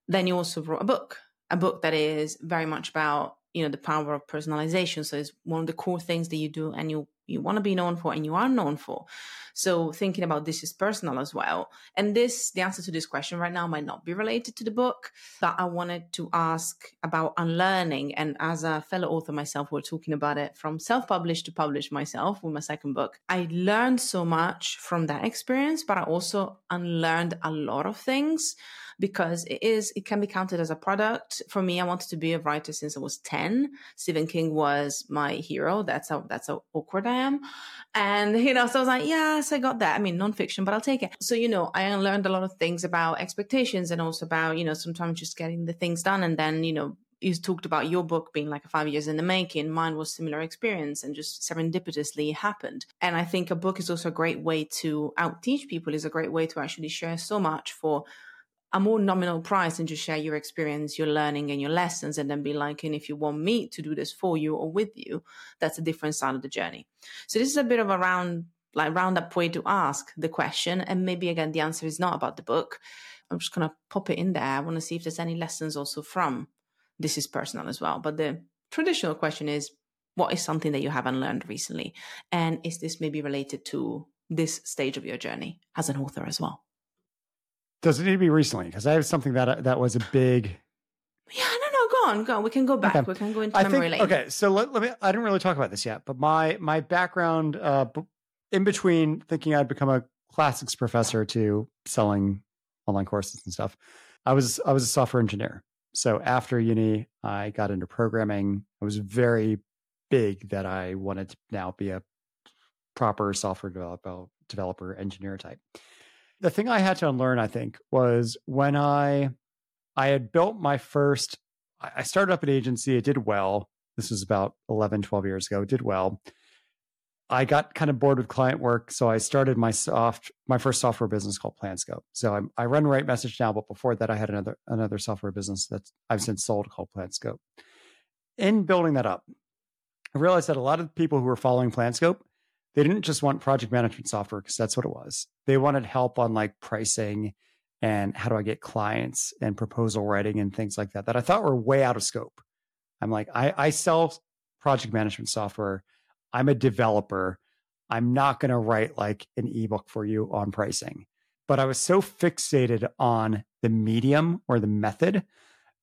Then you also wrote a book, a book that is very much about, you know, the power of personalization. So it's one of the core things that you do and you you want to be known for and you are known for. So thinking about this is personal as well. And this, the answer to this question right now might not be related to the book, but I wanted to ask about unlearning. And as a fellow author myself, we're talking about it from self-published to published myself with my second book. I learned so much from that experience, but I also unlearned a lot of things because it is it can be counted as a product. For me, I wanted to be a writer since I was 10. Stephen King was my hero. That's how that's how awkward I am. And you know, so I was like, yes, I got that. I mean, nonfiction, but I'll take it. So, you know, I learned a lot of things about expectations and also about, you know, sometimes just getting the things done and then, you know, you talked about your book being like five years in the making. Mine was similar experience and just serendipitously happened. And I think a book is also a great way to out teach people is a great way to actually share so much for a more nominal price and just share your experience, your learning and your lessons and then be like, and if you want me to do this for you or with you, that's a different side of the journey. So this is a bit of a round, like roundup way to ask the question. And maybe again, the answer is not about the book. I'm just to pop it in there. I want to see if there's any lessons also from this is personal as well. But the traditional question is what is something that you haven't learned recently? And is this maybe related to this stage of your journey as an author as well? Does it need to be recently? Because I have something that that was a big. Yeah, no, no, go on, go on. We can go back. Okay. We can go into I memory think, lane. Okay, so let, let me. I didn't really talk about this yet, but my my background, uh, in between thinking I'd become a classics professor to selling online courses and stuff, I was I was a software engineer. So after uni, I got into programming. I was very big that I wanted to now be a proper software developer, developer engineer type. The thing I had to unlearn, I think, was when I I had built my first I started up an agency, it did well. This was about 11, 12 years ago. It did well. I got kind of bored with client work, so I started my soft my first software business called PlanScope. So I'm, i run RightMessage now, but before that, I had another another software business that I've since sold called PlanScope. In building that up, I realized that a lot of people who were following PlanScope, they didn't just want project management software because that's what it was. They wanted help on like pricing and how do I get clients and proposal writing and things like that that I thought were way out of scope. I'm like, I, I sell project management software I'm a developer. I'm not going to write like an ebook for you on pricing. But I was so fixated on the medium or the method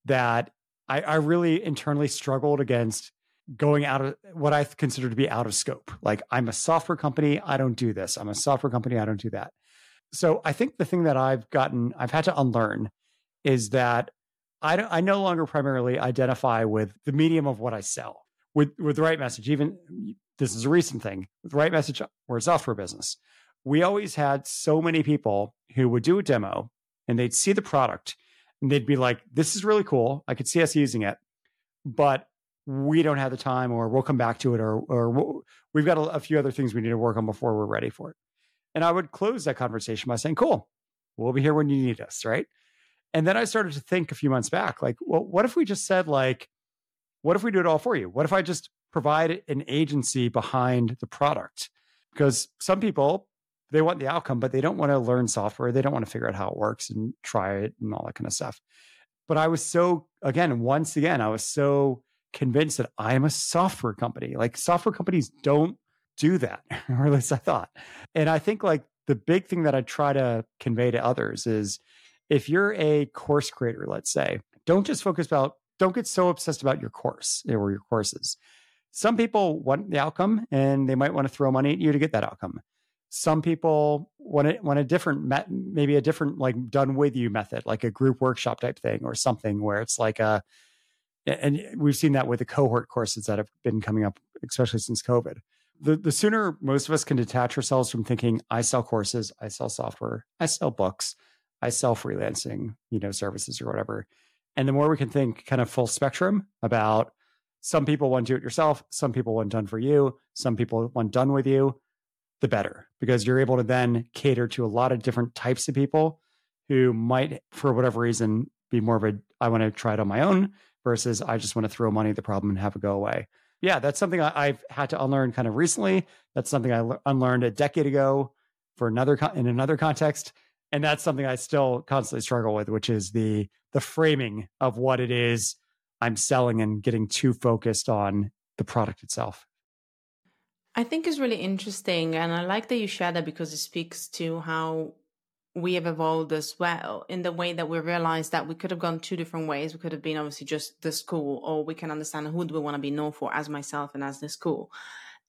that I, I really internally struggled against going out of what I consider to be out of scope. Like, I'm a software company. I don't do this. I'm a software company. I don't do that. So I think the thing that I've gotten, I've had to unlearn is that I, I no longer primarily identify with the medium of what I sell with, with the RightMessage. Even this is a recent thing with the RightMessage we're a software business we always had so many people who would do a demo and they'd see the product and they'd be like this is really cool i could see us using it but we don't have the time or we'll come back to it or or we've got a, a few other things we need to work on before we're ready for it. And i would close that conversation by saying cool. We'll be here when you need us right? And then i started to think a few months back like well what if we just said like what if we do it all for you? What if i just provide an agency behind the product? Because some people they want the outcome but they don't want to learn software. They don't want to figure out how it works and try it and all that kind of stuff. But i was so again once again i was so convinced that i'm a software company. Like software companies don't do that (laughs) or at least i thought. And i think like the big thing that i try to convey to others is if you're a course creator let's say don't just focus about don't get so obsessed about your course eh, or your courses. Some people want the outcome and they might want to throw money at you to get that outcome. Some people want a, want a different, maybe a different like done with you method, like a group workshop type thing or something where it's like a, and we've seen that with the cohort courses that have been coming up, especially since COVID. The, the sooner most of us can detach ourselves from thinking, I sell courses, I sell software, I sell books, I sell freelancing, you know, services or whatever. And the more we can think kind of full spectrum about some people want to do it yourself, some people want done for you, some people want done with you, the better, because you're able to then cater to a lot of different types of people who might, for whatever reason, be more of a I want to try it on my own versus I just want to throw money at the problem and have it go away. Yeah, that's something I, have had to unlearn kind of recently. That's something I unlearned a decade ago for another in another context, and that's something I still constantly struggle with, which is the the framing of what it is I'm selling and getting too focused on the product itself. I think is really interesting. And I like that you share that because it speaks to how we have evolved as well in the way that we realized that we could have gone two different ways. We could have been obviously just the school, or we can understand who do we want to be known for as myself and as the school.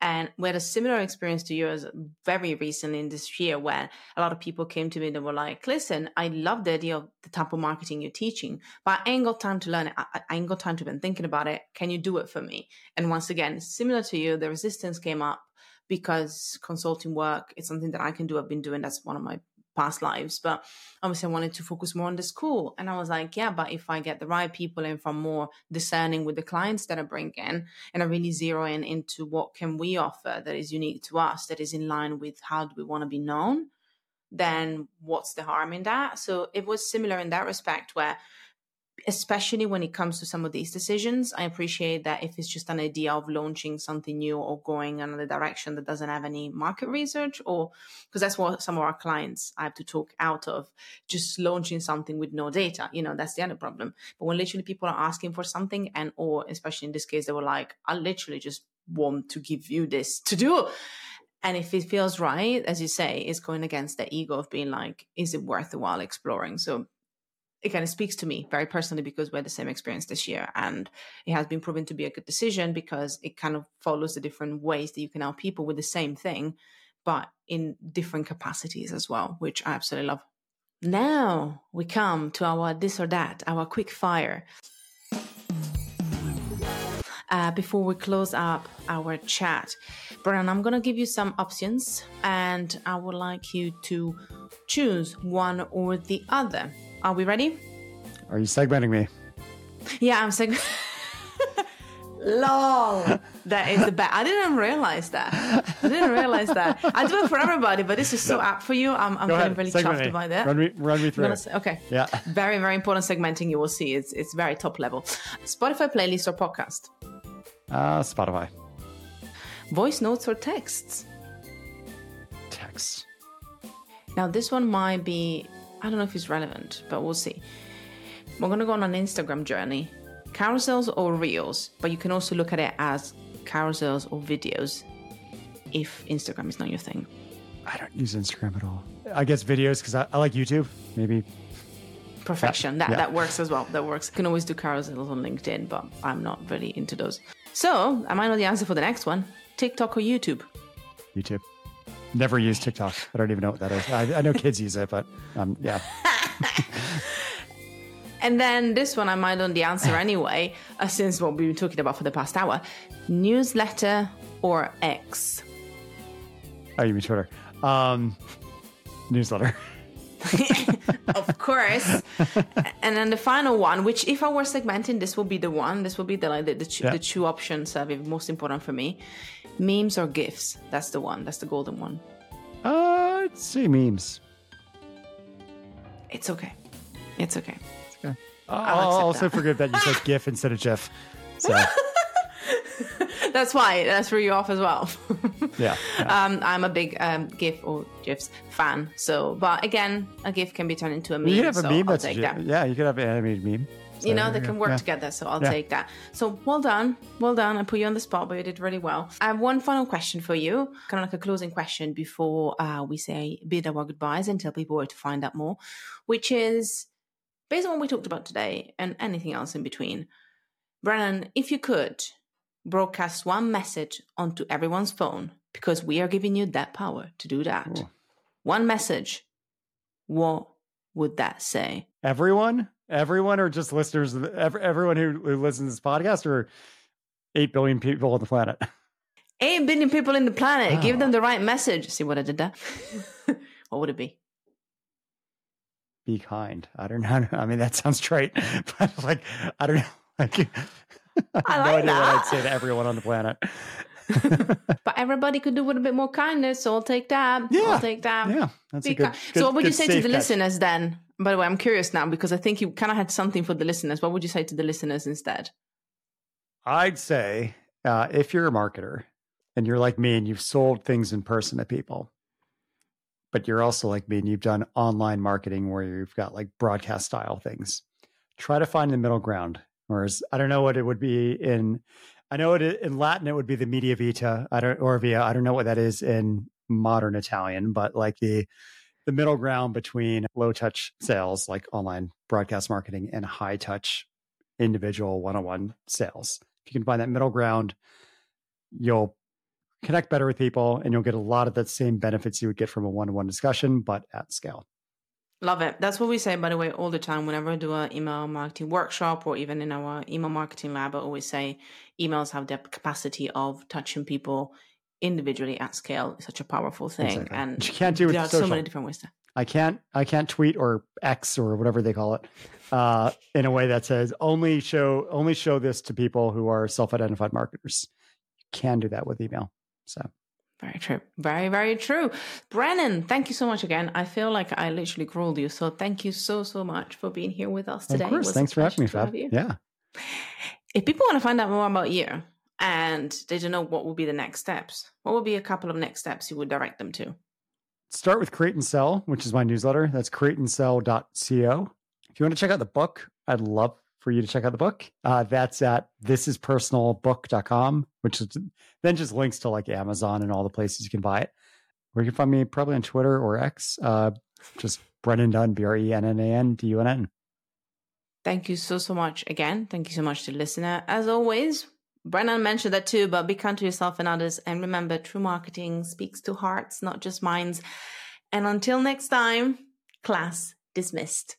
And we had a similar experience to yours very recently in this year where a lot of people came to me and were like, listen, I love the idea of the type of marketing you're teaching, but I ain't got time to learn it. I, I ain't got time to been thinking about it. Can you do it for me? And once again, similar to you, the resistance came up because consulting work is something that I can do. I've been doing that's one of my past lives. But obviously, I wanted to focus more on the school. And I was like, yeah, but if I get the right people in from more discerning with the clients that I bring in, and I really zero in into what can we offer that is unique to us, that is in line with how do we want to be known, then what's the harm in that? So it was similar in that respect where especially when it comes to some of these decisions, I appreciate that if it's just an idea of launching something new or going another direction that doesn't have any market research, or because that's what some of our clients I have to talk out of, just launching something with no data. You know, that's the other problem. But when literally people are asking for something, and or especially in this case, they were like, I literally just want to give you this to do. And if it feels right, as you say, it's going against the ego of being like, is it worth the while exploring? So it kind of speaks to me very personally because we had the same experience this year and it has been proven to be a good decision because it kind of follows the different ways that you can help people with the same thing but in different capacities as well which i absolutely love. Now we come to our this or that our quick fire. Uh, before we close up our chat brian i'm going to give you some options and i would like you to choose one or the other are we ready? Are you segmenting me? Yeah, I'm segmenting. (laughs) Lol. That is the best. I didn't realize that. I didn't realize that. I do it for everybody, but this is so apt for you. I'm, I'm feeling really Segment chuffed me. by that. Run me, run me through. Say, okay. Yeah. Very, very important segmenting. You will see. It's it's very top level. Spotify playlist or podcast. Uh, Spotify. Voice notes or texts. Text. Now this one might be I don't know if it's relevant, but we'll see. We're going to go on an Instagram journey carousels or reels, but you can also look at it as carousels or videos if Instagram is not your thing. I don't use Instagram at all. I guess videos because I, I, like YouTube, maybe. Perfection. That, yeah. that works as well. That works. You can always do carousels on LinkedIn, but I'm not really into those. So am I might know the answer for the next one TikTok or YouTube? YouTube. Never used TikTok. I don't even know what that is. I, I know kids use it, but um, yeah. (laughs) and then this one, I might know the answer (laughs) anyway, uh, since what we've been talking about for the past hour. Newsletter or X? Oh, you mean Twitter? Um, newsletter. (laughs) of course. and then the final one, which if I were segmenting, this will be the one. This will be the like the, the, two, yeah. the two options that are most important for me. Memes or GIFs? That's the one. That's the golden one. Uh, I'd say memes. It's okay. It's okay. It's okay. I'll, I'll also that. forgive that you said GIF instead of GIF. So. (laughs) That's why that threw you off as well. (laughs) yeah. yeah. Um, I'm a big um, GIF or GIFs fan. So, but again, a GIF can be turned into a meme. You could have a so meme I'll that's take that. Yeah, you could have an animated meme. So, you know, they can work yeah. together. So I'll yeah. take that. So well done. Well done. I put you on the spot, but you did really well. I have one final question for you, kind of like a closing question before uh, we say bid our goodbyes and tell people where to find out more, which is based on what we talked about today and anything else in between. Brennan, if you could broadcast one message onto everyone's phone, because we are giving you that power to do that. Ooh. One message. What would that say? Everyone? everyone or just listeners every, everyone who, who listens to this podcast or 8 billion people on the planet. 8 billion people in the planet. Wow. give them the right message. See what i did there? (laughs) What would it be? Be kind. I don't know. (laughs) I mean that sounds trite (laughs) but like i don't know. Like i, have I like no idea that. what i'd say to everyone on the planet. But everybody could do with a bit more kindness so i'll take that. Yeah. i'll take that. Yeah. That's a good, good, so what would you say to the catch. listeners then by the way, I'm curious now because I think you kind of had something for the listeners. What would you say to the listeners instead? I'd say uh, if you're a marketer and you're like me and you've sold things in person to people, but you're also like me and you've done online marketing where you've got like broadcast style things, try to find the middle ground. Whereas I don't know what it would be in, I know it in Latin it would be the media vita. I don't or via. I don't know what that is in modern Italian, but like the the middle ground between low touch sales like online broadcast marketing and high touch individual one on one sales. If you can find that middle ground, you'll connect better with people, and you'll get a lot of the same benefits you would get from a one on one discussion, but at scale. Love it. That's what we say, by the way, all the time. Whenever I do an email marketing workshop or even in our email marketing lab, I always say emails have the capacity of touching people individually at scale. is such a powerful thing. Exactly. And you can't do it. There are social. so many different ways to. I can't I can't tweet or X or whatever they call it uh, in a way that says only show only show this to people who are self-identified marketers. You can do that with email. So very true. Very, very true. Brennan, thank you so much again. I feel like I literally crawled you. So thank you so, so much for being here with us today. Of course. Thanks for having me, Fab. Yeah. If people want to find out more about you and they don't know what will be the next steps, what would be a couple of next steps you would direct them to? Start with Create and Sell, which is my newsletter. That's createandsell.co. If you want to check out the book, I'd love for you to check out the book. Uh, that's at thisispersonalbook.com, which is, then just links to like Amazon and all the places you can buy it. Or you can find me probably on Twitter or X, uh, just Brennan Dunn, B R E N N A N D U N N. Thank you so, so much again. Thank you so much to listener. As always, Brennan mentioned that too, but be kind to yourself and others. And remember, true marketing speaks to hearts, not just minds. And until next time, class dismissed.